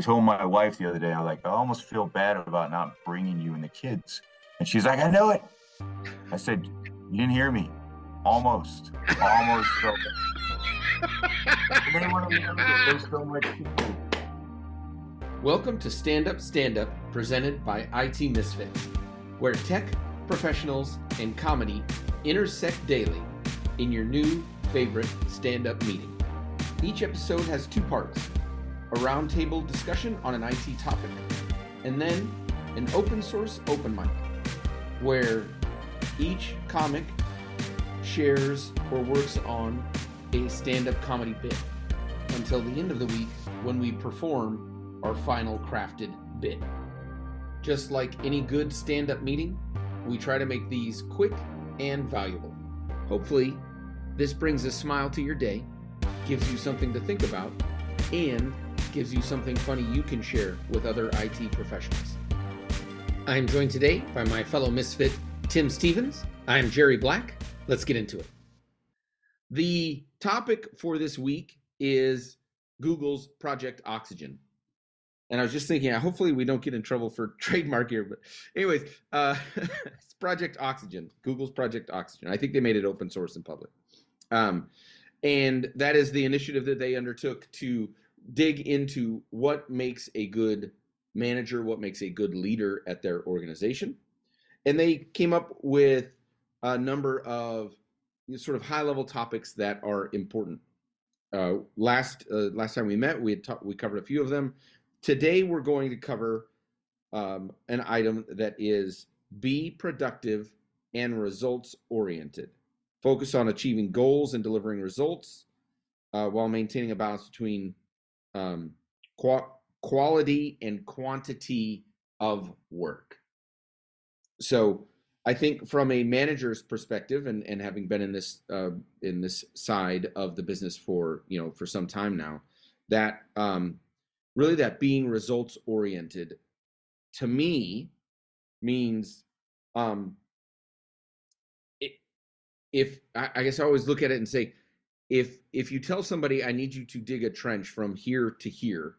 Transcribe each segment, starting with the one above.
I told my wife the other day, I was like, I almost feel bad about not bringing you and the kids. And she's like, I know it. I said, You didn't hear me. Almost. Almost. So. so much Welcome to Stand Up Stand Up, presented by IT Misfit, where tech, professionals, and comedy intersect daily in your new favorite stand up meeting. Each episode has two parts a roundtable discussion on an IT topic, and then an open source open mic, where each comic shares or works on a stand up comedy bit until the end of the week when we perform our final crafted bit. Just like any good stand up meeting, we try to make these quick and valuable. Hopefully, this brings a smile to your day, gives you something to think about, and gives you something funny you can share with other IT professionals. I am joined today by my fellow misfit, Tim Stephens. I am Jerry Black. Let's get into it. The topic for this week is Google's Project Oxygen. And I was just thinking, hopefully we don't get in trouble for trademark here. But, anyways, uh, it's Project Oxygen, Google's Project Oxygen. I think they made it open source in public. Um, and that is the initiative that they undertook to dig into what makes a good manager, what makes a good leader at their organization. And they came up with a number of sort of high level topics that are important. Uh, last uh, last time we met, we ta- we covered a few of them. Today, we're going to cover um, an item that is be productive and results oriented. Focus on achieving goals and delivering results uh, while maintaining a balance between um, quality and quantity of work. So I think from a manager's perspective, and, and having been in this uh, in this side of the business for you know for some time now, that um, really that being results oriented to me means um, it, if I, I guess I always look at it and say if if you tell somebody I need you to dig a trench from here to here,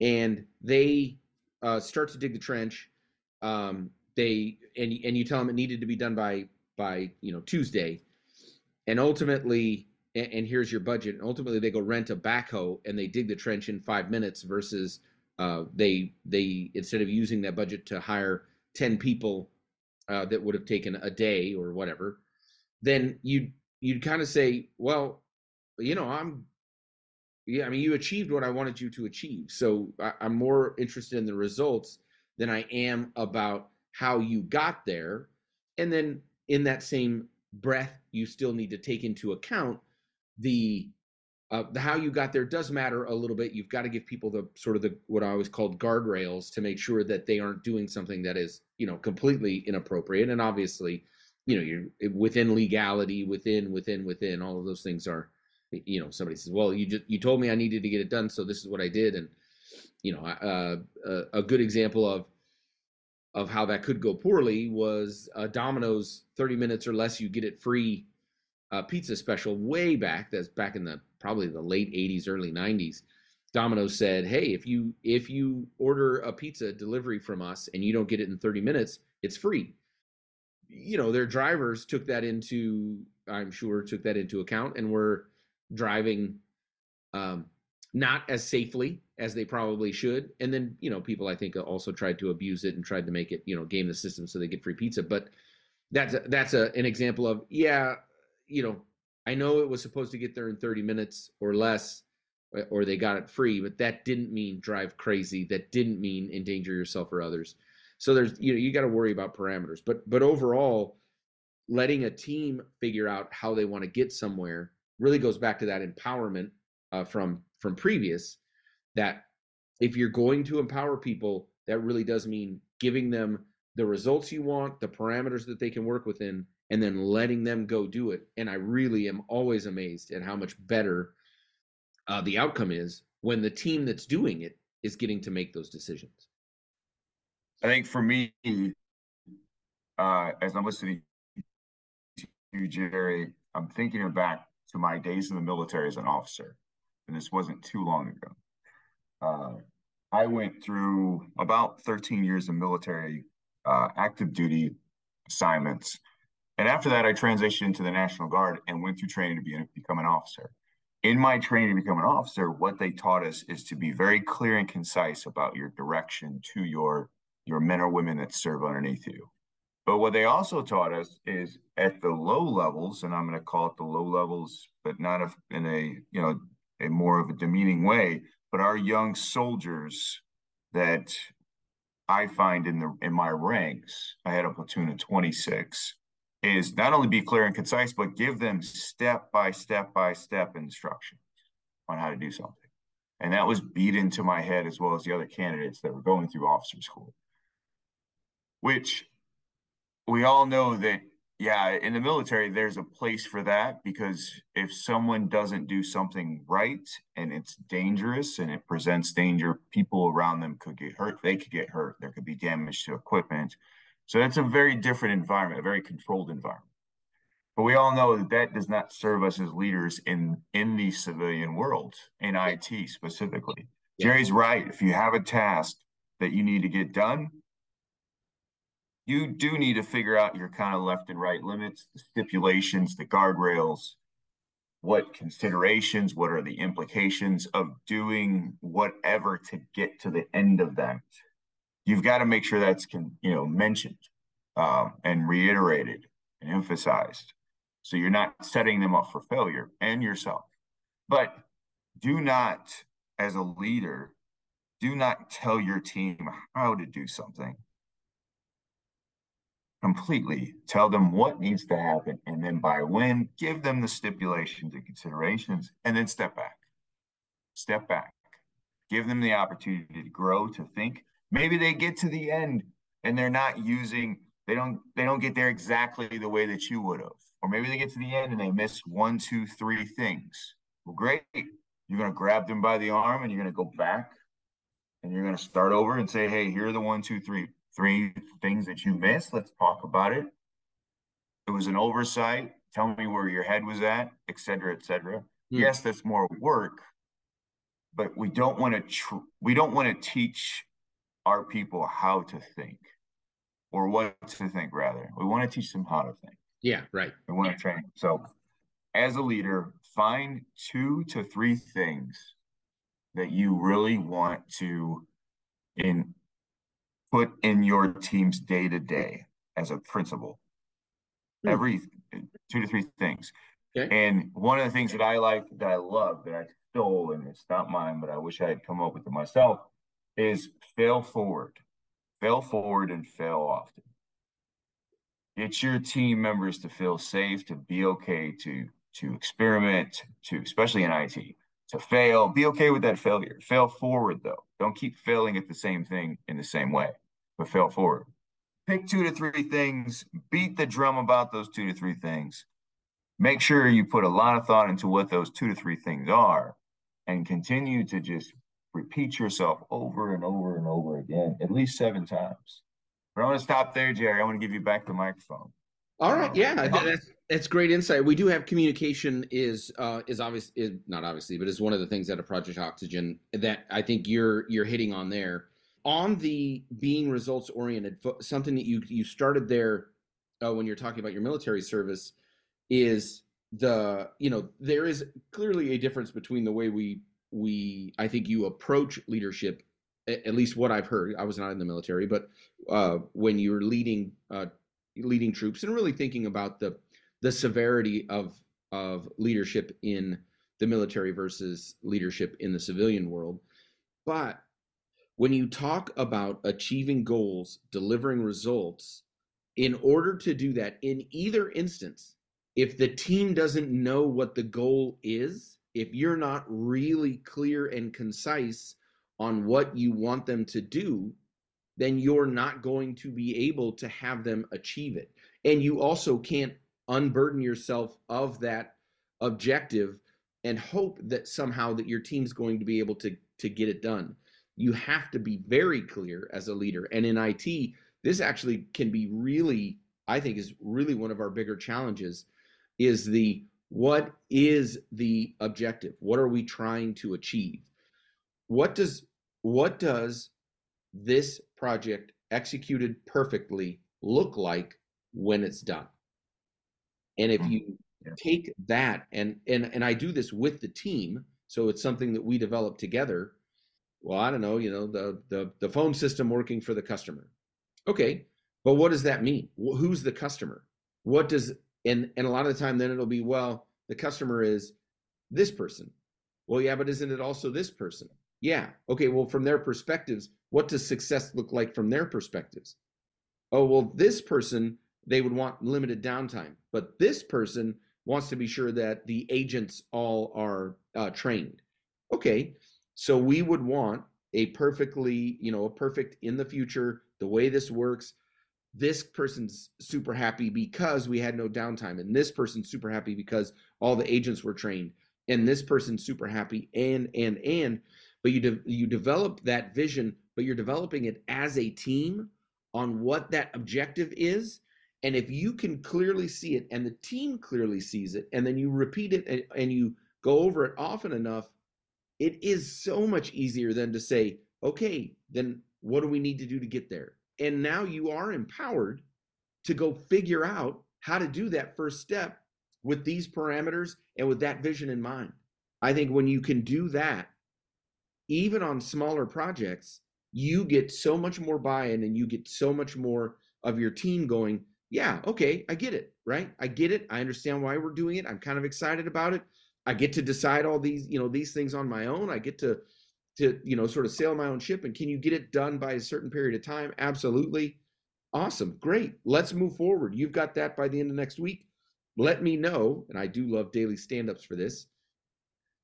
and they uh, start to dig the trench, um, they and and you tell them it needed to be done by by you know Tuesday, and ultimately and, and here's your budget. And ultimately, they go rent a backhoe and they dig the trench in five minutes versus uh, they they instead of using that budget to hire ten people uh, that would have taken a day or whatever, then you you'd kind of say, well, you know, I'm, yeah, I mean, you achieved what I wanted you to achieve. So I, I'm more interested in the results than I am about how you got there. And then in that same breath, you still need to take into account the uh, the how you got there does matter a little bit. You've got to give people the sort of the what I always called guardrails to make sure that they aren't doing something that is you know completely inappropriate. And obviously, you know you're within legality within within within all of those things are you know somebody says well you just you told me i needed to get it done so this is what i did and you know uh, a, a good example of of how that could go poorly was uh, domino's 30 minutes or less you get it free uh, pizza special way back that's back in the probably the late 80s early 90s domino's said hey if you if you order a pizza delivery from us and you don't get it in 30 minutes it's free you know their drivers took that into i'm sure took that into account and were driving um, not as safely as they probably should. And then you know people i think also tried to abuse it and tried to make it you know game the system so they get free pizza. But that's a, that's a, an example of yeah you know i know it was supposed to get there in 30 minutes or less or they got it free but that didn't mean drive crazy. That didn't mean endanger yourself or others so there's you know you got to worry about parameters, but but overall, letting a team figure out how they want to get somewhere really goes back to that empowerment uh, from from previous. That if you're going to empower people, that really does mean giving them the results you want, the parameters that they can work within, and then letting them go do it. And I really am always amazed at how much better uh, the outcome is when the team that's doing it is getting to make those decisions. I think for me, uh, as I'm listening to you, Jerry, I'm thinking back to my days in the military as an officer, and this wasn't too long ago. Uh, I went through about 13 years of military uh, active duty assignments. And after that, I transitioned into the National Guard and went through training to be, become an officer. In my training to become an officer, what they taught us is to be very clear and concise about your direction to your, your men or women that serve underneath you. But what they also taught us is at the low levels, and I'm going to call it the low levels, but not in a you know a more of a demeaning way. But our young soldiers that I find in the in my ranks, I had a platoon of 26, is not only be clear and concise, but give them step by step by step instructions on how to do something. And that was beat into my head as well as the other candidates that were going through officer school, which we all know that yeah in the military there's a place for that because if someone doesn't do something right and it's dangerous and it presents danger people around them could get hurt. They could get hurt. There could be damage to equipment. So that's a very different environment a very controlled environment. But we all know that that does not serve us as leaders in in the civilian world in it specifically. Yeah. jerry's right. If you have a task that you need to get done you do need to figure out your kind of left and right limits, the stipulations, the guardrails, what considerations, what are the implications of doing whatever to get to the end of that. You've got to make sure that's con, you know mentioned um, and reiterated and emphasized, so you're not setting them up for failure and yourself. But do not, as a leader, do not tell your team how to do something completely. Tell them what needs to happen, and then by when, give them the stipulations and considerations, and then step back. Step back. Give them the opportunity to grow, to think. Maybe they get to the end and they're not using, they don't, they don't get there exactly the way that you would have. Or maybe they get to the end and they miss one, two, three things. Well, great. You're going to grab them by the arm and you're going to go back and you're going to start over and say, hey, here are the one, two, three three things that you missed. Let's talk about it. It was an oversight. Tell me where your head was at, et cetera, et cetera. Hmm. Yes, that's more work, but we don't want to tr- we don't want to teach our people how to think or what to think rather. We want to teach them how to think. Yeah, right. We want to train. So as a leader, find two to three things that you really want to in put in your team's day to day as a principal. Hmm. Every two to three things. Okay. And one of the things that I like, that I love, that I stole, and it's not mine, but I wish I had come up with it myself, is fail forward. Fail forward and fail often. Get your team members to feel safe, to be okay, to to experiment, to especially in IT, to fail. Be okay with that failure. Fail forward though. Don't keep failing at the same thing in the same way but fail forward. Pick two to three things, beat the drum about those two to three things. Make sure you put a lot of thought into what those two to three things are and continue to just repeat yourself over and over and over again, at least seven times. But I want to stop there, Jerry. I want to give you back the microphone. All right, yeah, that's that's great insight. We do have communication is uh, is obvious is not obviously, but is one of the things at a Project Oxygen that I think you're you're hitting on there on the being results oriented, something that you you started there uh, when you're talking about your military service is the you know there is clearly a difference between the way we we I think you approach leadership at least what I've heard. I was not in the military but uh, when you're leading uh, leading troops and really thinking about the the severity of of leadership in the military versus leadership in the civilian world. But when you talk about achieving goals, delivering results, in order to do that, in either instance, if the team doesn't know what the goal is, if you're not really clear and concise on what you want them to do, then you're not going to be able to have them achieve it. And you also can't unburden yourself of that objective and hope that somehow that your team's going to be able to to get it done you have to be very clear as a leader. And in IT, this actually can be really, I think, is really one of our bigger challenges is the what is the objective? What are we trying to achieve? What does what does this project executed perfectly look like when it's done? And if mm-hmm. you yeah. take that and and and I do this with the team, so it's something that we develop together. Well, I don't know, you know, the the the phone system working for the customer. Okay, but what does that mean? Who's the customer? What does and and a lot of the time then it'll be well, the customer is this person. Well, yeah, but isn't it also this person? Yeah. Okay, well, from their perspectives, what does success look like from their perspectives? Oh, well, this person they would want limited downtime, but this person wants to be sure that the agents all are uh, trained. Okay, so we would want a perfectly, you know, a perfect in the future, the way this works. This person's super happy because we had no downtime, and this person's super happy because all the agents were trained, and this person's super happy, and and and. But you de- you develop that vision, but you're developing it as a team on what that objective is and if you can clearly see it and the team clearly sees it, and then you repeat it and, and you go over it often enough, it is so much easier than to say, okay, then what do we need to do to get there? And now you are empowered to go figure out how to do that first step with these parameters and with that vision in mind. I think when you can do that, even on smaller projects, you get so much more buy in and you get so much more of your team going, yeah, okay, I get it, right? I get it. I understand why we're doing it. I'm kind of excited about it. I get to decide all these, you know, these things on my own. I get to to, you know, sort of sail my own ship and can you get it done by a certain period of time? Absolutely. Awesome. Great. Let's move forward. You've got that by the end of next week. Let me know, and I do love daily stand-ups for this.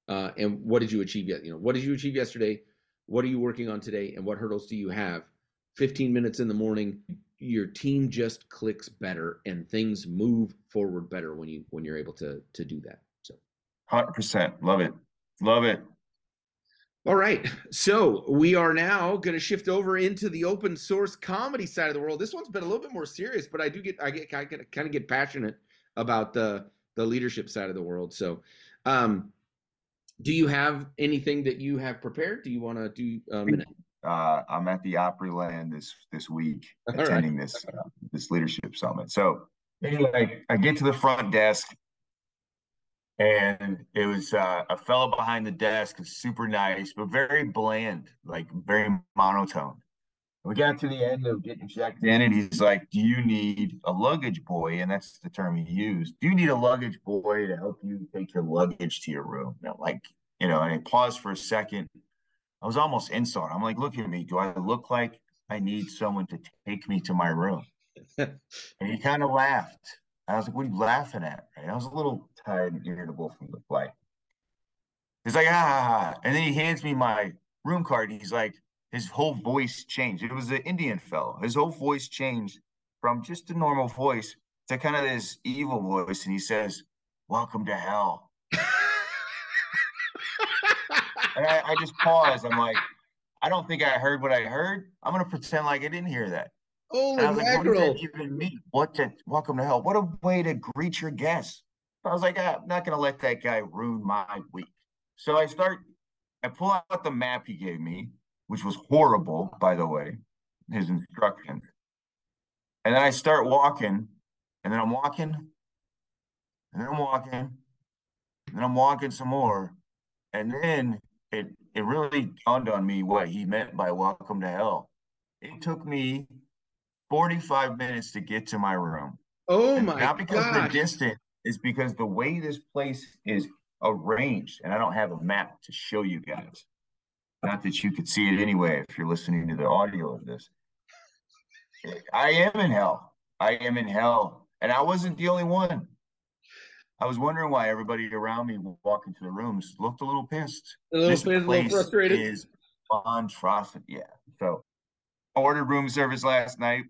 Uh, and what did you achieve yet? You know, what did you achieve yesterday? What are you working on today? And what hurdles do you have? 15 minutes in the morning your team just clicks better and things move forward better when you when you're able to to do that 100% love it. Love it. All right. So we are now going to shift over into the open source comedy side of the world. This one's been a little bit more serious but i do get i get i get kind of get passionate about the the leadership side of the world. So um do you have anything that you have prepared? Do you want to do a minute? uh, I'm at the Opryland this this week All attending right. this uh, this leadership summit. So anyway, I get to the front desk, and it was uh, a fellow behind the desk, super nice but very bland, like very monotone. We got to the end of getting checked in, and he's like, "Do you need a luggage boy?" And that's the term he used. Do you need a luggage boy to help you take your luggage to your room? And like, you know, and he paused for a second I was almost insulted. I'm like, look at me. Do I look like I need someone to take me to my room? and he kind of laughed. I was like, what are you laughing at? Right? I was a little tired and irritable from the flight. He's like, ah, and then he hands me my room card. He's like, his whole voice changed. It was an Indian fellow. His whole voice changed from just a normal voice to kind of this evil voice. And he says, Welcome to hell. And I, I just paused. I'm like, I don't think I heard what I heard. I'm gonna pretend like I didn't hear that. Holy I was mackerel. like, what does that even mean? What to welcome to hell? What a way to greet your guests. I was like, ah, I'm not gonna let that guy ruin my week. So I start, I pull out the map he gave me, which was horrible, by the way, his instructions. And then I start walking, and then I'm walking, and then I'm walking, and then I'm walking some more. And then it it really dawned on me what he meant by welcome to hell. It took me 45 minutes to get to my room. Oh and my Not because gosh. the distance, is because the way this place is arranged, and I don't have a map to show you guys. Not that you could see it anyway if you're listening to the audio of this. I am in hell. I am in hell. And I wasn't the only one. I was wondering why everybody around me walking to the rooms looked a little pissed. A little this pissed, place frustrated. Is monstrosity. Yeah. So I ordered room service last night.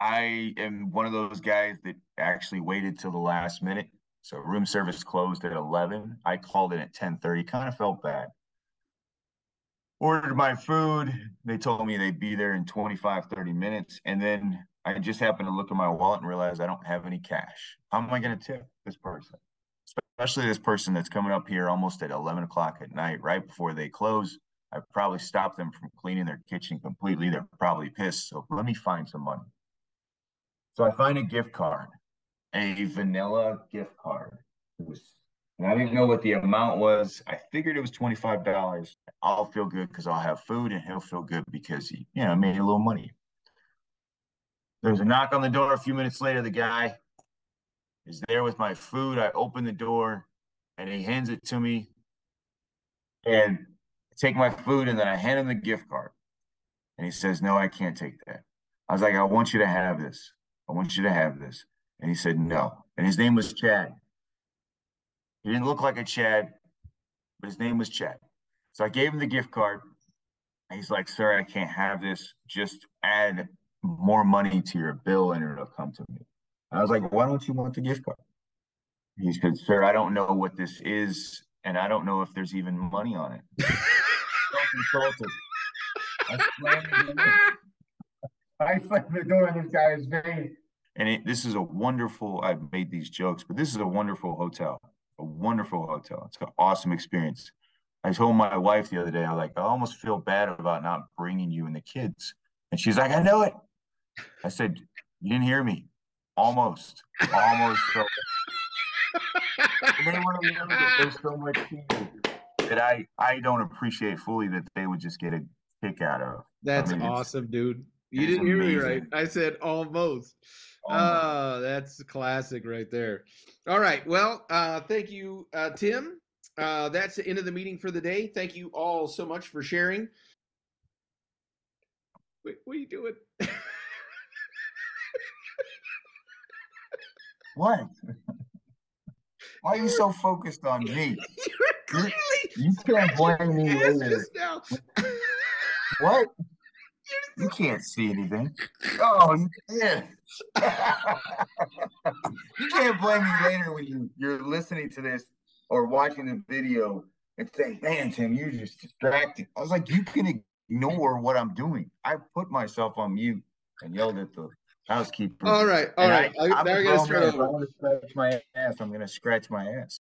I am one of those guys that actually waited till the last minute. So room service closed at 11. I called in at 10:30. Kind of felt bad. Ordered my food. They told me they'd be there in 25, 30 minutes. And then I just happened to look at my wallet and realize I don't have any cash. How am I going to tip this person? Especially this person that's coming up here almost at 11 o'clock at night, right before they close. I probably stopped them from cleaning their kitchen completely. They're probably pissed. So let me find some money. So I find a gift card, a vanilla gift card. It was, and I didn't know what the amount was. I figured it was $25. I'll feel good because I'll have food and he'll feel good because he, you know, made a little money. There's a knock on the door. A few minutes later, the guy is there with my food. I open the door and he hands it to me. And I take my food and then I hand him the gift card. And he says, No, I can't take that. I was like, I want you to have this. I want you to have this. And he said, No. And his name was Chad. He didn't look like a Chad, but his name was Chad. So I gave him the gift card. And he's like, Sir, I can't have this. Just add more money to your bill and it'll come to me. I was like, Why don't you want the gift card? He said, Sir, I don't know what this is, and I don't know if there's even money on it. Self-insulted. I slammed the door. I slammed the door in this guy's face. And it, this is a wonderful, I've made these jokes, but this is a wonderful hotel, a wonderful hotel. It's an awesome experience. I told my wife the other day, I was like, I almost feel bad about not bringing you and the kids. And she's like, I know it. I said, You didn't hear me. Almost. Almost. So. and they want to learn that there's so much that I, I don't appreciate fully that they would just get a kick out of. That's I mean, awesome, dude. You didn't hear me right. I said almost. almost. Oh, that's classic right there. All right. Well, uh, thank you, uh, Tim. Uh, that's the end of the meeting for the day. Thank you all so much for sharing. Wait, what are you doing? What? Why are you so focused on me? You're clearly You can't blame me later. just now. What? You can't see anything. Oh, you yeah. you can't blame me later when you, you're listening to this or watching the video and say, man, Tim, you're just distracted. I was like, you can ignore what I'm doing. I put myself on mute and yelled at the housekeeper. all right. All And right. I, I'm now a I gotta grown start man. If I over. want to scratch my ass, I'm gonna scratch my ass.